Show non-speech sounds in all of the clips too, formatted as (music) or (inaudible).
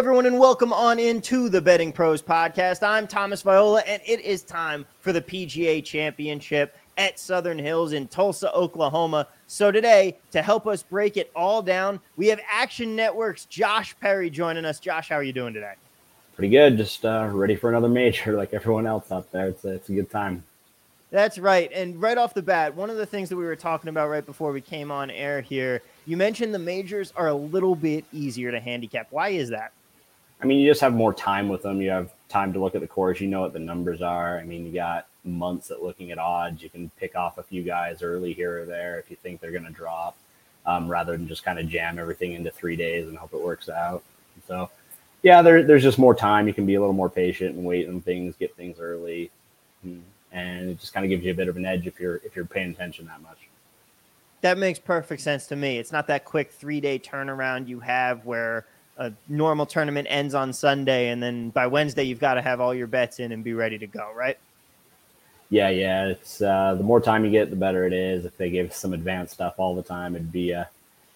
everyone, and welcome on into the Betting Pros podcast. I'm Thomas Viola, and it is time for the PGA Championship at Southern Hills in Tulsa, Oklahoma. So, today, to help us break it all down, we have Action Network's Josh Perry joining us. Josh, how are you doing today? Pretty good. Just uh, ready for another major (laughs) like everyone else out there. It's a, it's a good time. That's right. And right off the bat, one of the things that we were talking about right before we came on air here, you mentioned the majors are a little bit easier to handicap. Why is that? I mean, you just have more time with them. You have time to look at the course. You know what the numbers are. I mean, you got months at looking at odds. You can pick off a few guys early here or there if you think they're going to drop, um, rather than just kind of jam everything into three days and hope it works out. So, yeah, there, there's just more time. You can be a little more patient and wait on things, get things early, and it just kind of gives you a bit of an edge if you're if you're paying attention that much. That makes perfect sense to me. It's not that quick three day turnaround you have where a normal tournament ends on Sunday, and then by Wednesday you've got to have all your bets in and be ready to go, right? Yeah, yeah. It's uh, the more time you get, the better it is. If they give some advanced stuff all the time, it'd be uh,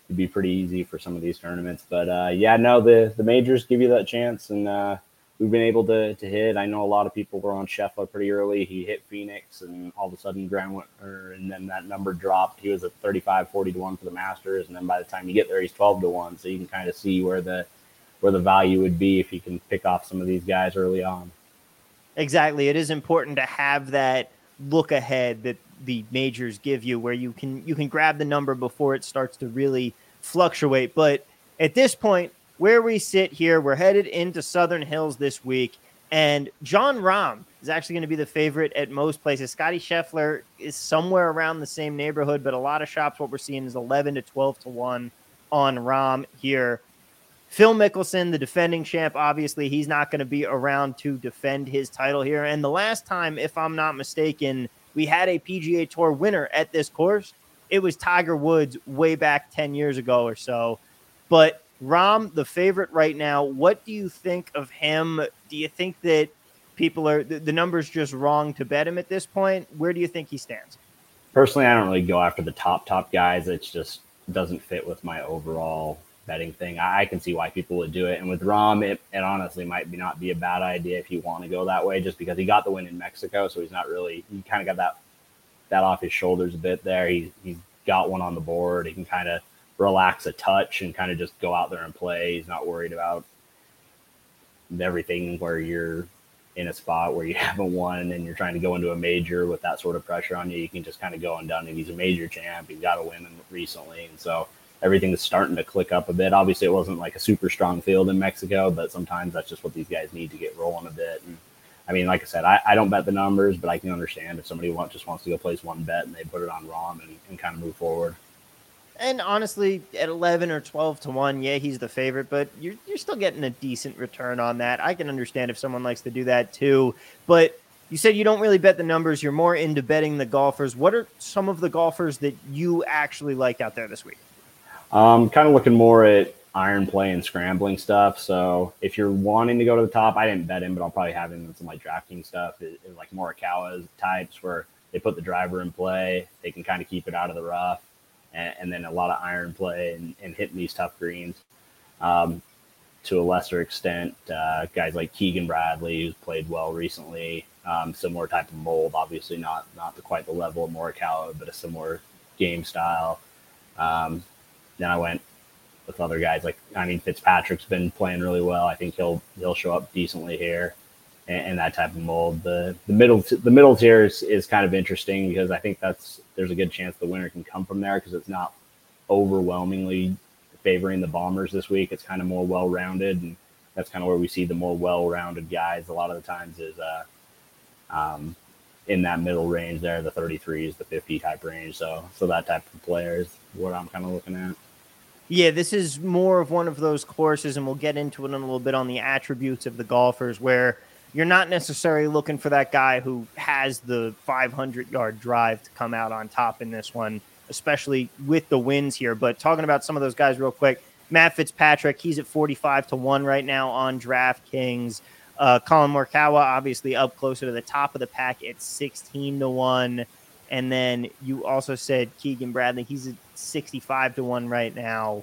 it'd be pretty easy for some of these tournaments. But uh, yeah, no, the the majors give you that chance, and uh, we've been able to to hit. I know a lot of people were on Scheffler pretty early. He hit Phoenix, and all of a sudden, ground went, or, and then that number dropped. He was at 35, 40 to one for the Masters, and then by the time you get there, he's 12 to one. So you can kind of see where the where the value would be if you can pick off some of these guys early on. Exactly. It is important to have that look ahead that the majors give you where you can you can grab the number before it starts to really fluctuate. But at this point, where we sit here, we're headed into Southern Hills this week. And Jon Rahm is actually going to be the favorite at most places. Scottie Scheffler is somewhere around the same neighborhood, but a lot of shops, what we're seeing is 11 to 12 to 1 on Rahm here. Phil Mickelson, the defending champ, obviously he's not going to be around to defend his title here. And the last time, if I'm not mistaken, we had a PGA Tour winner at this course. It was Tiger Woods way back 10 years ago or so. But Rahm, the favorite right now, what do you think of him? Do you think that people are the, the numbers just wrong to bet him at this point? Where do you think he stands? Personally, I don't really go after the top top guys. It just doesn't fit with my overall betting thing. I, can see why people would do it. And with Rahm, it, it honestly might be not be a bad idea if you want to go that way, just because he got the win in Mexico, so he's not really he kind of got that that off his shoulders a bit there. He he's got one on the board. He can kind of relax a touch and kind of just go out there and play. He's not worried about everything where you're in a spot where you (laughs) haven't won and you're trying to go into a major with that sort of pressure on you. You can just kind of go and done. And he's a major champ. He's got a win recently, and so everything is starting to click up a bit. Obviously, it wasn't like a super strong field in Mexico, but sometimes that's just what these guys need to get rolling a bit. And I mean, like I said, I, I don't bet the numbers, but I can understand if somebody want, just wants to go place one bet and they put it on Rahm and, and kind of move forward. And honestly, at 11 or 12 to 1, yeah, he's the favorite, but you're, you're still getting a decent return on that. I can understand if someone likes to do that too. But you said you don't really bet the numbers. You're more into betting the golfers. What are some of the golfers that you actually like out there this week? Um, kind of looking more at iron play and scrambling stuff. So if you're wanting to go to the top, I didn't bet him, but I'll probably have him in some like drafting stuff, it, it, like Morikawa types where they put the driver in play, they can kind of keep it out of the rough, and, and then a lot of iron play and, and hitting these tough greens. Um, to a lesser extent, uh, guys like Keegan Bradley, who's played well recently, um, similar type of mold. Obviously, not not the, quite the level of Morikawa, but a similar game style. Um, then I went with other guys like I mean Fitzpatrick's been playing really well. I think he'll he'll show up decently here, and, and that type of mold. The the middle the middle tier is, is kind of interesting because I think that's there's a good chance the winner can come from there because it's not overwhelmingly favoring the Bombers this week. It's kind of more well rounded, and that's kind of where we see the more well rounded guys. A lot of the times is uh, um, in that middle range there, the 33s, the 50 type range. So so that type of player is what I'm kind of looking at. Yeah, this is more of one of those courses, and we'll get into it in a little bit on the attributes of the golfers, where you're not necessarily looking for that guy who has the 500 yard drive to come out on top in this one, especially with the wins here. But talking about some of those guys real quick, Matt Fitzpatrick, he's at 45 to 1 right now on DraftKings. Uh, Collin Morikawa, obviously up closer to the top of the pack at 16 to 1. And then you also said Keegan Bradley, he's at 65 to 1 right now.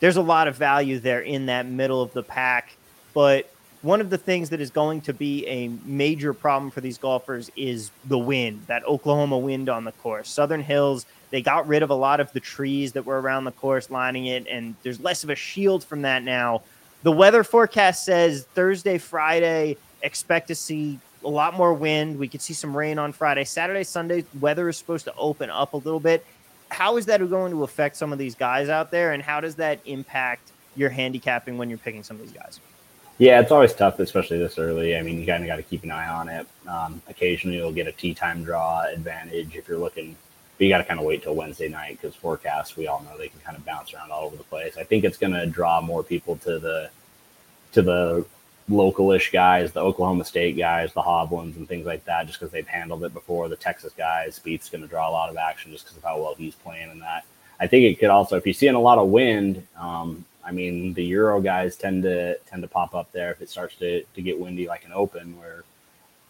there's a lot of value there in that middle of the pack. But one of the things that is going to be a major problem for these golfers is the wind, that Oklahoma wind on the course. Southern Hills, they got rid of a lot of the trees that were around the course lining it, and there's less of a shield from that now. The weather forecast says Thursday, Friday, expect to see a lot more wind. We could see some rain on Friday. Saturday, Sunday, weather is supposed to open up a little bit. How is that going to affect some of these guys out there, and how does that impact your handicapping when you're picking some of these guys? Yeah, it's always tough, especially this early. I mean, you kind of got to keep an eye on it. Um, occasionally, you'll get a tee time draw advantage if you're looking, but you got to kind of wait till Wednesday night because forecasts, we all know they can kind of bounce around all over the place. I think it's going to draw more people to the to the localish guys, the Oklahoma State guys, the Hovlands, and things like that, just because they've handled it before. The Texas guys, Spieth's going to draw a lot of action just because of how well he's playing in that. I think it could also, if you're seeing a lot of wind, um, I mean, the Euro guys tend to tend to pop up there if it starts to, to get windy, like an Open, where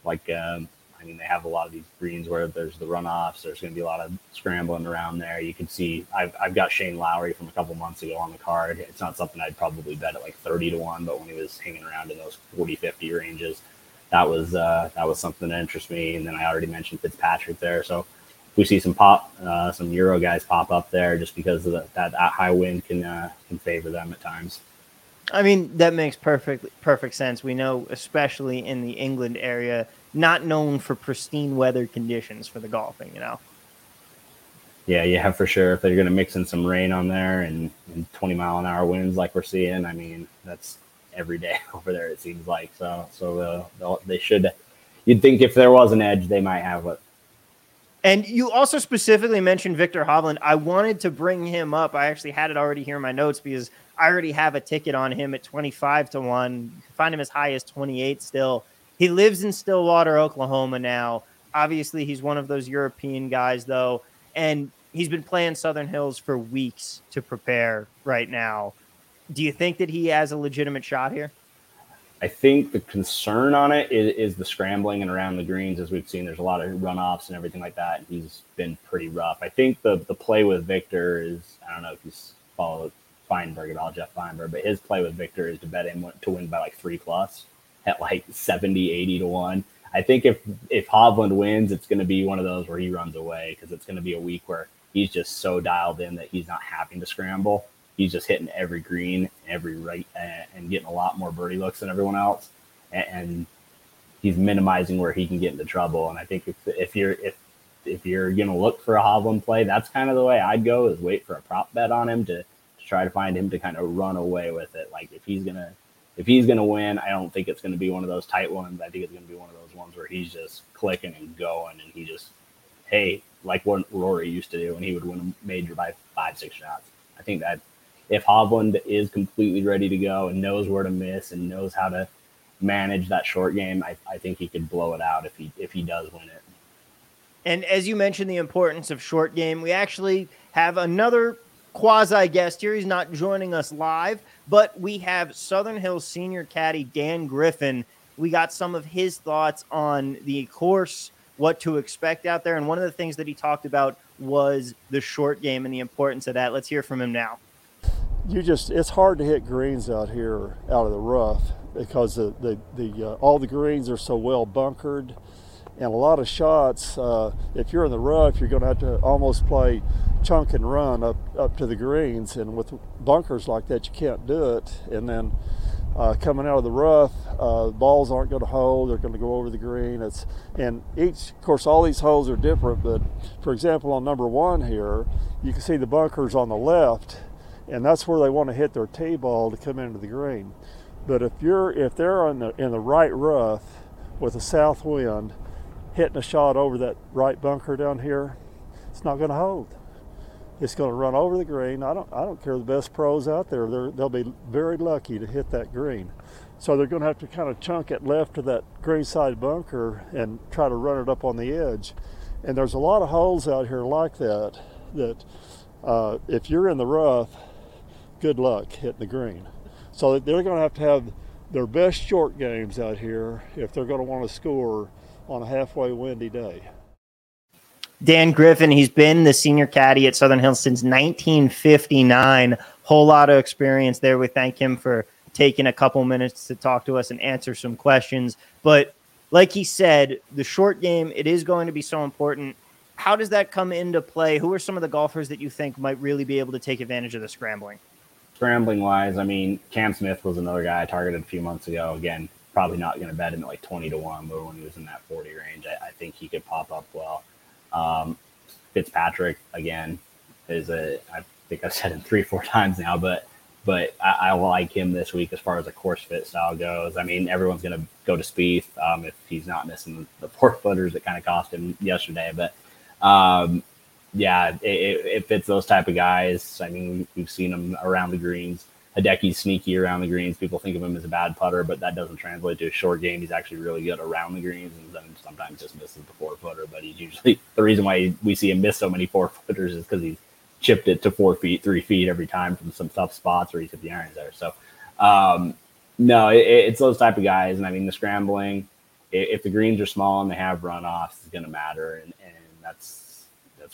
like um, I mean, they have a lot of these greens where there's the runoffs. There's going to be a lot of scrambling around there. You can see I've, I've got Shane Lowry from a couple months ago on the card. It's not something I'd probably bet at like 30 to one, but when he was hanging around in those 40, 50 ranges, that was uh, that was something that interests me. And then I already mentioned Fitzpatrick there, so we see some pop, uh, some Euro guys pop up there just because of the, that, that high wind can uh, can favor them at times. I mean, that makes perfect perfect sense. We know, especially in the England area, not known for pristine weather conditions for the golfing. You know. Yeah, yeah, for sure. If they're going to mix in some rain on there and, and 20 mile an hour winds like we're seeing, I mean, that's every day (laughs) over there. It seems like so. So uh, they should. You'd think if there was an edge, they might have it and you also specifically mentioned Viktor Hovland. I wanted to bring him up. I actually had it already here in my notes because I already have a ticket on him at 25 to 1. Find him as high as 28 still. He lives in Stillwater, Oklahoma now. Obviously, he's one of those European guys, though. And he's been playing Southern Hills for weeks to prepare right now. Do you think that he has a legitimate shot here? I think the concern on it is, is, the scrambling and around the greens, as we've seen. There's a lot of runoffs and everything like that. He's been pretty rough. I think the the play with Viktor is I don't know if he's followed Feinberg at all, Jeff Feinberg, but his play with Viktor is to bet him to win by like three plus at like 70, 80 to one. I think if if Hovland wins, it's going to be one of those where he runs away because it's going to be a week where he's just so dialed in that he's not having to scramble he's just hitting every green, every right, and getting a lot more birdie looks than everyone else. And he's minimizing where he can get into trouble. And I think if, if you're if if you're gonna look for a Hovland play, that's kind of the way I'd go is wait for a prop bet on him to, to try to find him to kind of run away with it. Like if he's gonna if he's gonna win, I don't think it's gonna be one of those tight ones. I think it's gonna be one of those ones where he's just clicking and going, and he just hey, like what Rory used to do, and he would win a major by five six shots. I think that if Hovland is completely ready to go and knows where to miss and knows how to manage that short game, I, I think he could blow it out if he if he does win it. And as you mentioned, the importance of short game, we actually have another quasi guest here. He's not joining us live, but we have Southern Hills senior caddy Dan Griffin. We got some of his thoughts on the course, what to expect out there, and one of the things that he talked about was the short game and the importance of that. Let's hear from him now you just it's hard to hit greens out here out of the rough because the the, the uh, all the greens are so well bunkered. And a lot of shots uh, if you're in the rough you're going to have to almost play chunk and run up up to the greens. And with bunkers like that you can't do it. And then uh, coming out of the rough uh, balls aren't going to hold. They're going to go over the green. It's and each of course all these holes are different but for example on number one here you can see the bunkers on the left and that's where they want to hit their tee ball to come into the green. But if you're if they're in the in the right rough with a south wind, hitting a shot over that right bunker down here, it's not going to hold. It's going to run over the green. I don't I don't care the best pros out there. They're, they'll be very lucky to hit that green. So they're going to have to kind of chunk it left to that green side bunker and try to run it up on the edge. And there's a lot of holes out here like that. That uh, if you're in the rough, good luck hitting the green. So they're going to have to have their best short games out here if they're going to want to score on a halfway windy day. Dan Griffin, he's been the senior caddy at Southern Hills since 1959. whole lot of experience there. We thank him for taking a couple minutes to talk to us and answer some questions. But like he said, the short game, it is going to be so important. How does that come into play? Who are some of the golfers that you think might really be able to take advantage of the scrambling? Scrambling wise, I mean, Cam Smith was another guy I targeted a few months ago. Again, probably not going to bet him at like 20 to 1, but when he was in that 40 range, I, I think he could pop up well. Um, Fitzpatrick, again, is a, I think I've said him three, four times now, but but I, I, like him this week as far as a course fit style goes. I mean, everyone's going to go to Spieth um, if he's not missing the four footers that kind of cost him yesterday. But um, yeah, it, it, fits those type of guys. I mean, we've seen him around the greens. Hideki's sneaky around the greens. People think of him as a bad putter, but that doesn't translate to a short game. He's actually really good around the greens, and then sometimes just misses the four footer. But he's usually the reason why we see him miss so many four footers is because he's chipped it to four feet, three feet every time from some tough spots where he's hit the irons there. So, um, no, it, it's those type of guys. And I mean, the scrambling, if the greens are small and they have runoffs, it's going to matter. And, and that's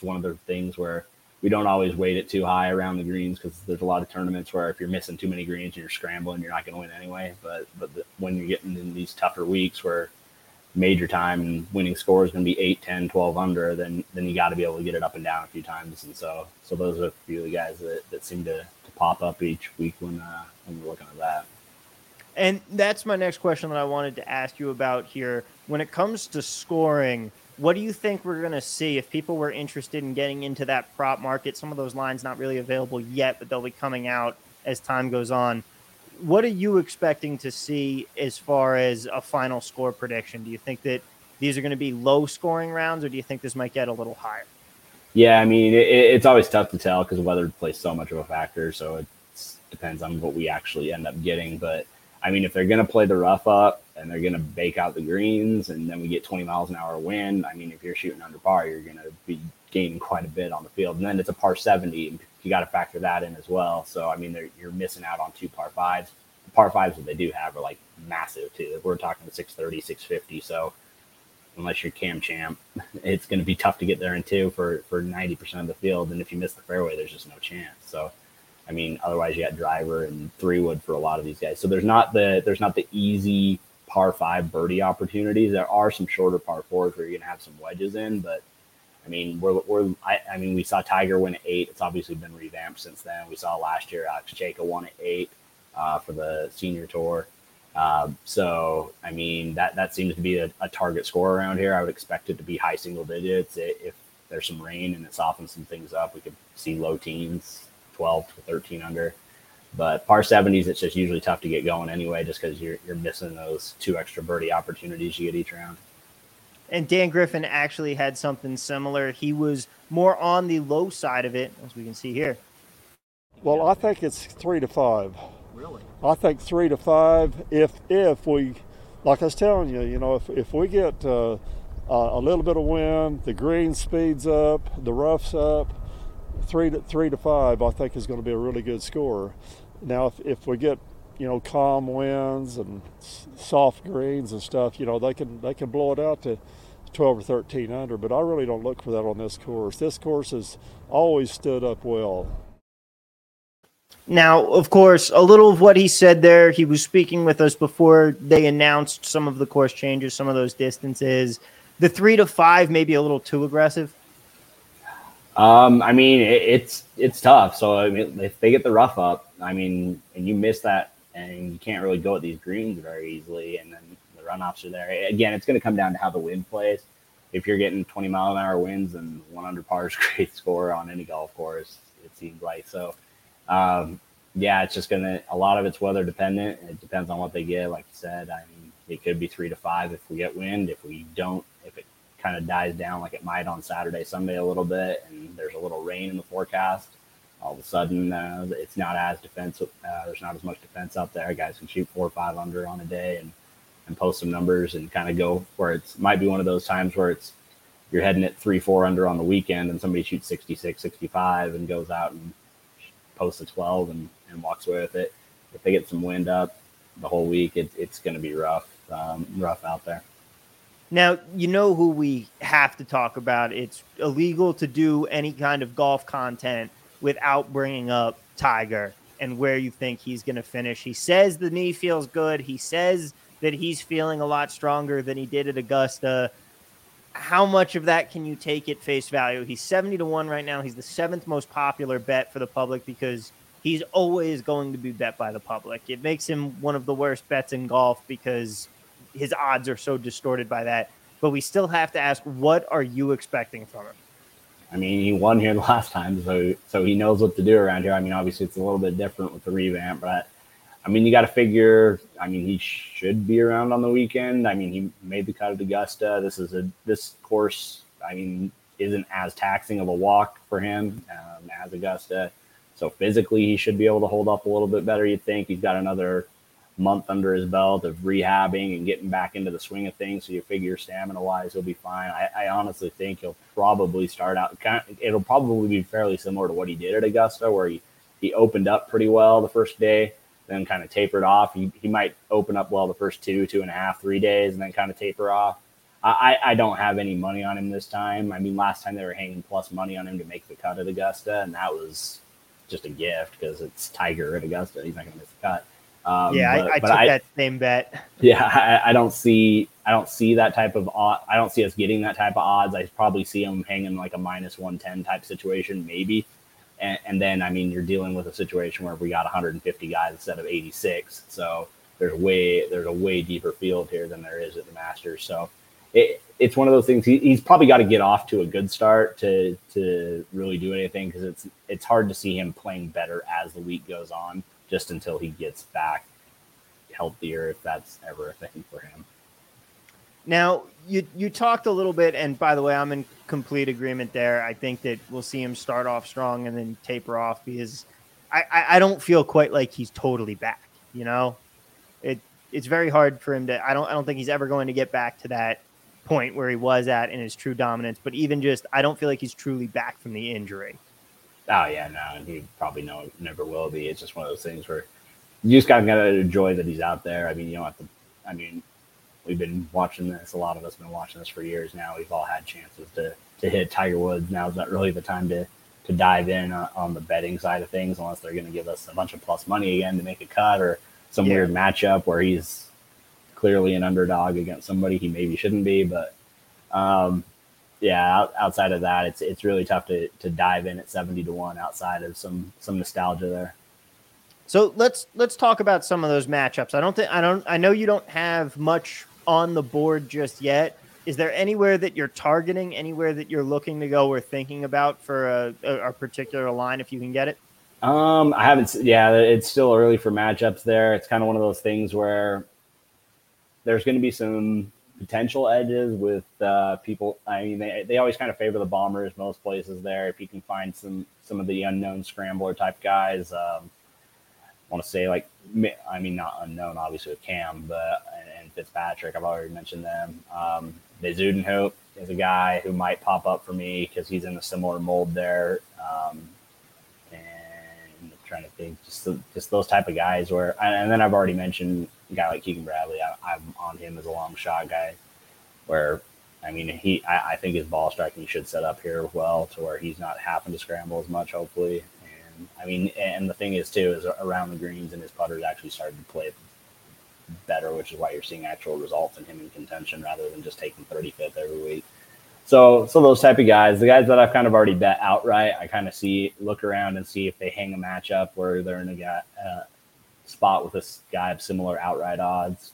that's one of the things where we don't always weight it too high around the greens because there's a lot of tournaments where if you're missing too many greens and you're scrambling, you're not going to win anyway. But but the, when you're getting in these tougher weeks where major time and winning score is going to be 8 10 12 under then then you got to be able to get it up and down a few times. And so so those are a few of the guys that, that seem to, to pop up each week when uh, when we're looking at that. And that's my next question that i wanted to ask you about here. When it comes to scoring what do you think we're going to see if people were interested in getting into that prop market? Some of those lines not really available yet, but they'll be coming out as time goes on. What are you expecting to see as far as a final score prediction? Do you think that these are going to be low scoring rounds, or do you think this might get a little higher? Yeah, I mean, it, it's always tough to tell because weather plays so much of a factor. So it depends on what we actually end up getting. But I mean, if they're going to play the rough up and they're going to bake out the greens and then we get 20 miles an hour wind, I mean, if you're shooting under par, you're going to be gaining quite a bit on the field. And then it's a par 70. You got to factor that in as well. So, I mean, you're missing out on two par fives. The par fives that they do have are like massive too. We're talking 630, 650. So, unless you're Cam Champ, (laughs) it's going to be tough to get there in two for, for 90% of the field. And if you miss the fairway, there's just no chance. So, I mean, otherwise you got driver and three wood for a lot of these guys. So there's not the there's not the easy par five birdie opportunities. There are some shorter par fours where you're gonna have some wedges in, but I mean, we're, we're I, I mean, we saw Tiger win at eight. It's obviously been revamped since then. We saw last year Alex Cejka won at eight uh, for the senior tour. Uh, so, I mean, that that seems to be a, a, target score around here. I would expect it to be high single digits. If there's some rain and it softens some things up, we could see low teens, 12 to 13 under. But par 70s, it's just usually tough to get going anyway, just because you're, you're missing those two extra birdie opportunities you get each round. And Dan Griffin actually had something similar. He was more on the low side of it, as we can see here. Well, I think it's three to five. Really? I think three to five. If if we, like I was telling you, you know, if if we get uh, a little bit of wind, the green speeds up, the roughs up, three to three to five, I think is going to be a really good score. Now, if, if we get you know calm winds and soft greens and stuff, you know they can they can blow it out to 12 or 13 under. But I really don't look for that on this course. This course has always stood up well. Now, of course, a little of what he said there, he was speaking with us before they announced some of the course changes, some of those distances. The three to five may be a little too aggressive. Um, I mean, it, it's it's tough. So I mean, if they get the rough up, I mean, and you miss that, and you can't really go at these greens very easily, and then the runoffs are there. Again, it's going to come down to how the wind plays. If you're getting 20 mile an hour winds and one under par is (laughs) great score on any golf course, it seems like so. Um, yeah, it's just gonna. A lot of it's weather dependent. It depends on what they get. Like you said, I mean, it could be three to five if we get wind. If we don't, kind of dies down like it might on Saturday, Sunday a little bit, and there's a little rain in the forecast, all of a sudden uh, it's not as defensive. Uh, there's not as much defense out there. Guys can shoot four or five under on a day and and post some numbers and kind of go where it's might be one of those times where it's you're heading at three four under on the weekend and somebody shoots 66 65 and goes out and posts a 12 and, and walks away with it if they get some wind up the whole week it, it's going to be rough um, rough out there now, you know who we have to talk about. It's illegal to do any kind of golf content without bringing up Tiger and where you think he's going to finish. He says the knee feels good. He says that he's feeling a lot stronger than he did at Augusta. How much of that can you take at face value? He's 70 to 1 right now. He's the seventh most popular bet for the public because he's always going to be bet by the public. It makes him one of the worst bets in golf because his odds are so distorted by that. But we still have to ask, what are you expecting from him? I mean, he won here the last time, so so he knows what to do around here. I mean, obviously it's a little bit different with the revamp, but I mean, you got to figure. I mean, he should be around on the weekend. I mean, he made the cut at Augusta. This is a this course. I mean, isn't as taxing of a walk for him um, as Augusta. So physically, he should be able to hold up a little bit better. You'd think he's got another month under his belt of rehabbing and getting back into the swing of things. So you figure stamina wise, he'll be fine. I, I honestly think he'll probably start out. Kind of, it'll probably be fairly similar to what he did at Augusta, where he he opened up pretty well the first day, then kind of tapered off. He, he might open up well the first two, two and a half, three days, and then kind of taper off. I, I don't have any money on him this time. I mean, last time they were hanging plus money on him to make the cut at Augusta, and that was just a gift because it's Tiger at Augusta. He's not going to miss the cut. Um, yeah, but, I, I took I, that same bet. (laughs) Yeah, I, I, don't see I don't see that type of odd. I don't see us getting that type of odds. I probably see him hanging like a minus one ten type situation, maybe. And, and, then I mean, you're dealing with a situation where we got 150 guys instead of 86, so there's way there's a way deeper field here than there is at the Masters. So it, it's one of those things. He, he's probably got to get off to a good start to to really do anything because it's it's hard to see him playing better as the week goes on, just until he gets back healthier, if that's ever a thing for him. Now you you talked a little bit, and by the way, I'm in complete agreement there. I think that we'll see him start off strong and then taper off because I, I, I don't feel quite like he's totally back. You know, it it's very hard for him to. I don't I don't think he's ever going to get back to that point where he was at in his true dominance. But even just, I don't feel like he's truly back from the injury. Oh yeah, no, and he probably no never will be. It's just one of those things where you just gotta gotta enjoy that he's out there. I mean, you don't have to. I mean, we've been watching this. A lot of us have been watching this for years now. We've all had chances to to hit Tiger Woods. Now is not really the time to to dive in on, on the betting side of things, unless they're going to give us a bunch of plus money again to make a cut or some yeah. weird matchup where he's clearly an underdog against somebody he maybe shouldn't be. But um, yeah, outside of that, it's it's really tough to to dive in at seventy to one outside of some some nostalgia there. So let's let's talk about some of those matchups. I don't think I don't I know you don't have much on the board just yet. Is there anywhere that you're targeting, anywhere that you're looking to go or thinking about for a, a, a particular line if you can get it? Um, I haven't. Yeah, it's still early for matchups there. It's kind of one of those things where there's going to be some potential edges with uh, people. I mean, they, they always kind of favor the bombers most places there. If you can find some some of the unknown scrambler type guys, um, I want to say like I mean not unknown obviously with Cam, but and Fitzpatrick. I've already mentioned them. Um, Bezuidenhout is a guy who might pop up for me because he's in a similar mold there. Um, trying to think, just the, just those type of guys. Where and then I've already mentioned a guy like Keegan Bradley. I, am on him as a long shot guy. Where I mean, he I, I, think his ball striking should set up here well to where he's not having to scramble as much. Hopefully, and I mean, and the thing is too is around the greens and his putters actually started to play better, which is why you're seeing actual results in him in contention rather than just taking 35th every week. So, so those type of guys, the guys that I've kind of already bet outright, I kind of see, look around and see if they hang a matchup where they're in a uh, spot with a guy of similar outright odds,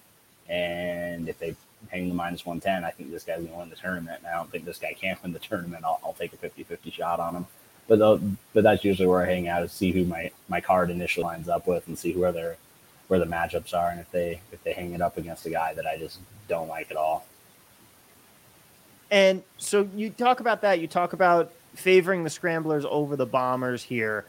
and if they hang the minus 110, I think this guy's going to win the tournament. And I don't think this guy can't win the tournament. I'll, I'll take a 50-50 shot on him. But the, but that's usually where I hang out to see who my, my card initially lines up with and see where where the matchups are and if they if they hang it up against a guy that I just don't like at all. And so you talk about that. You talk about favoring the scramblers over the bombers here.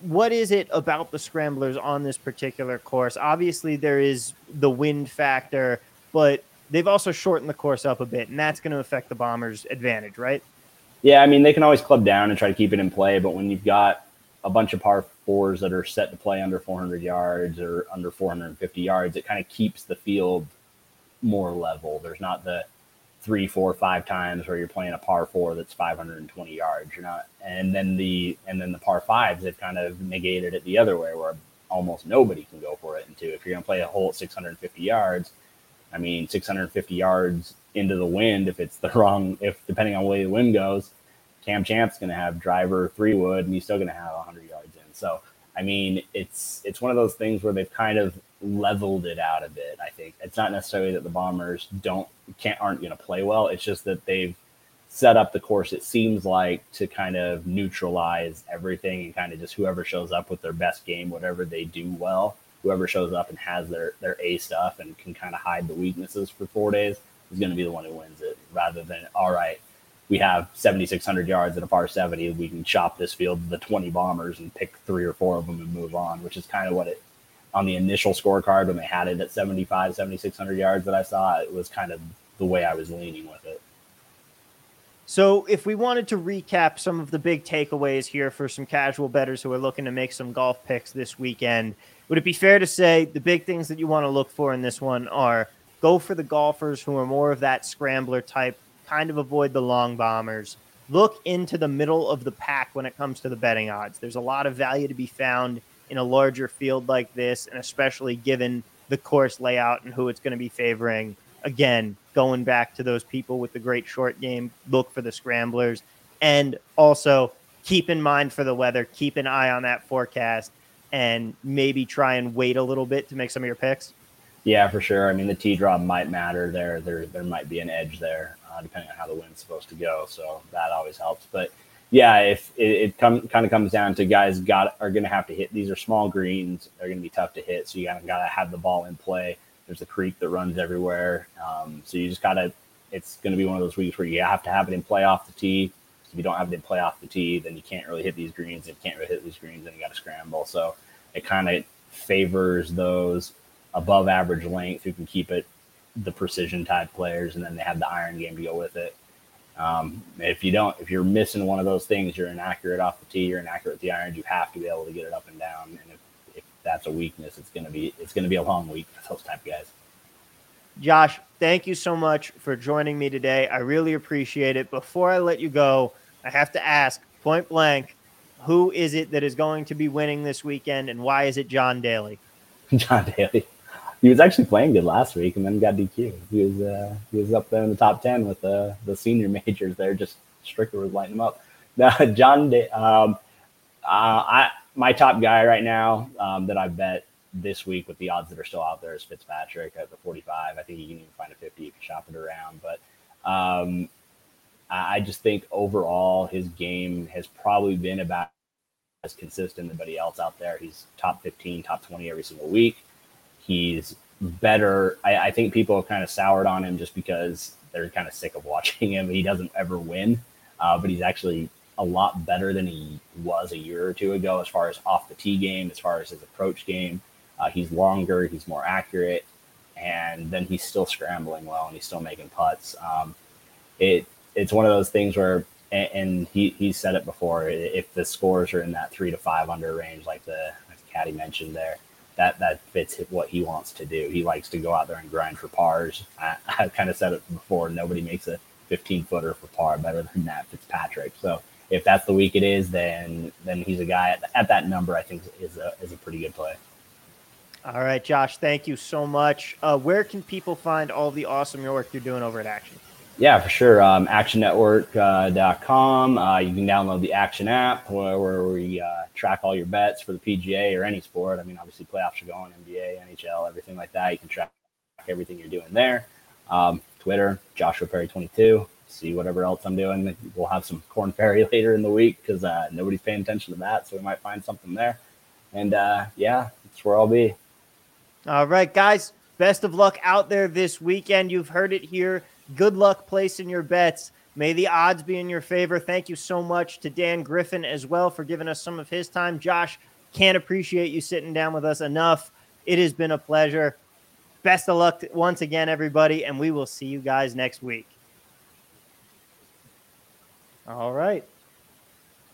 What is it about the scramblers on this particular course? Obviously, there is the wind factor, but they've also shortened the course up a bit, and that's going to affect the bombers' advantage, right? Yeah, I mean, they can always club down and try to keep it in play, but when you've got a bunch of par fours that are set to play under 400 yards or under 450 yards, it kind of keeps the field more level. There's not the three, four, five times where you're playing a par four that's 520 yards. You're and then the and then the par fives they've kind of negated it the other way where almost nobody can go for it into. If you're going to play a hole at 650 yards, I mean 650 yards into the wind if it's the (laughs) wrong if depending on way the wind goes, Cam Champ's going to have driver three wood and he's still going to have 100 yards in. So I mean it's it's one of those things where they've kind of leveled it out a bit. I think it's not necessarily that the Bombers don't can't aren't going to play well. It's just that they've set up the course. It seems like to kind of neutralize everything and kind of just whoever shows up with their best game, whatever they do well, whoever shows up and has their their A stuff and can kind of hide the weaknesses for four days is going to be the one who wins it. Rather than all right, we have 7,600 yards at a par 70. We can chop this field to the 20 bombers and pick three or four of them and move on, which is kind of what it on the initial scorecard when they had it at 75, 7,600 yards that I saw, it was kind of the way I was leaning with it. So, if we wanted to recap some of the big takeaways here for some casual bettors who are looking to make some golf picks this weekend, would it be fair to say the big things that you want to look for in this one are go for the golfers who are more of that scrambler type, kind of avoid the long bombers, look into the middle of the pack when it comes to the betting odds. There's a lot of value to be found in a larger field like this, and especially given the course layout and who it's going to be favoring. Again, going back to those people with the great short game, look for the scramblers. And also keep in mind for the weather, keep an eye on that forecast and maybe try and wait a little bit to make some of your picks. Yeah, for sure. I mean, the tee drop might matter there. There, there might be an edge there, uh, depending on how the wind's supposed to go. So that always helps. But yeah, if it, it come, kind of comes down to guys got are going to have to hit. These are small greens; they're going to be tough to hit. So you got to have the ball in play. There's a creek that runs everywhere, um, so you just got to. It's going to be one of those weeks where you have to have it in play off the tee. If you don't have it in play off the tee, then you can't really hit these greens. If you can't really hit these greens, then you got to scramble. So it kind of favors those above average length who can keep it the precision type players, and then they have the iron game to go with it. Um, if you don't, if you're missing one of those things, you're inaccurate off the tee, you're inaccurate with the irons. You have to be able to get it up and down. And if, if that's a weakness, it's gonna be it's gonna be a long week for those type of guys. Josh, thank you so much for joining me today. I really appreciate it. Before I let you go, I have to ask point blank, who is it that is going to be winning this weekend, and why is it John Daly? (laughs) John Daly he was actually playing good last week and then got DQ. He was uh, he was up there in the top ten with the the senior (laughs) majors there. Just Stricker was lighting him up. (laughs) Now, John, um, uh, I my top guy right now um, that I bet this week with the odds that are still out there is Fitzpatrick at the 45. I think you can even find a 50 if you shop it around. But um, I just think overall his game has probably been about as consistent as anybody else out there. He's top 15, top 20 every single week. He's better. I, I think people have kind of soured on him just because they're kind of sick of watching him. He doesn't ever win, uh, but he's actually a lot better than he was a year or two ago as far as off the tee game, as far as his approach game. Uh, he's longer, he's more accurate, and then he's still scrambling well and he's still making putts. Um, it it's one of those things where, and, and he he said it before. If the scores are in that three to five under range, like the like Caddy mentioned there, that that fits what he wants to do. He likes to go out there and grind for pars. I, (laughs) have kind of said it before. Nobody makes a 15 footer for par better than that Fitzpatrick. So if that's the week it is, then then he's a guy at, at that number. I think is a is a pretty good play. All right, Josh. Thank you so much. Uh, where can people find all the awesome work you're doing over at Action? Yeah, for sure. Um, actionnetwork.com. Uh, uh, you can download the Action app where, where we uh, track all your bets for the PGA or any sport. I mean, obviously, playoffs are going, NBA, NHL, everything like that. You can track everything you're doing there. Um, Twitter, Joshua Perry 22. See whatever else I'm doing. We'll have some Korn Ferry (laughs) later in the week because uh, nobody's paying attention to that. So we might find something there. And uh, yeah, that's where I'll be. All right, guys. Best of luck out there this weekend. You've heard it here. Good luck placing your bets. May the odds be in your favor. Thank you so much to Dan Griffin as well for giving us some of his time. Josh, can't appreciate you sitting down with us enough. It has been a pleasure. Best of luck once again, everybody, and we will see you guys next week. All right.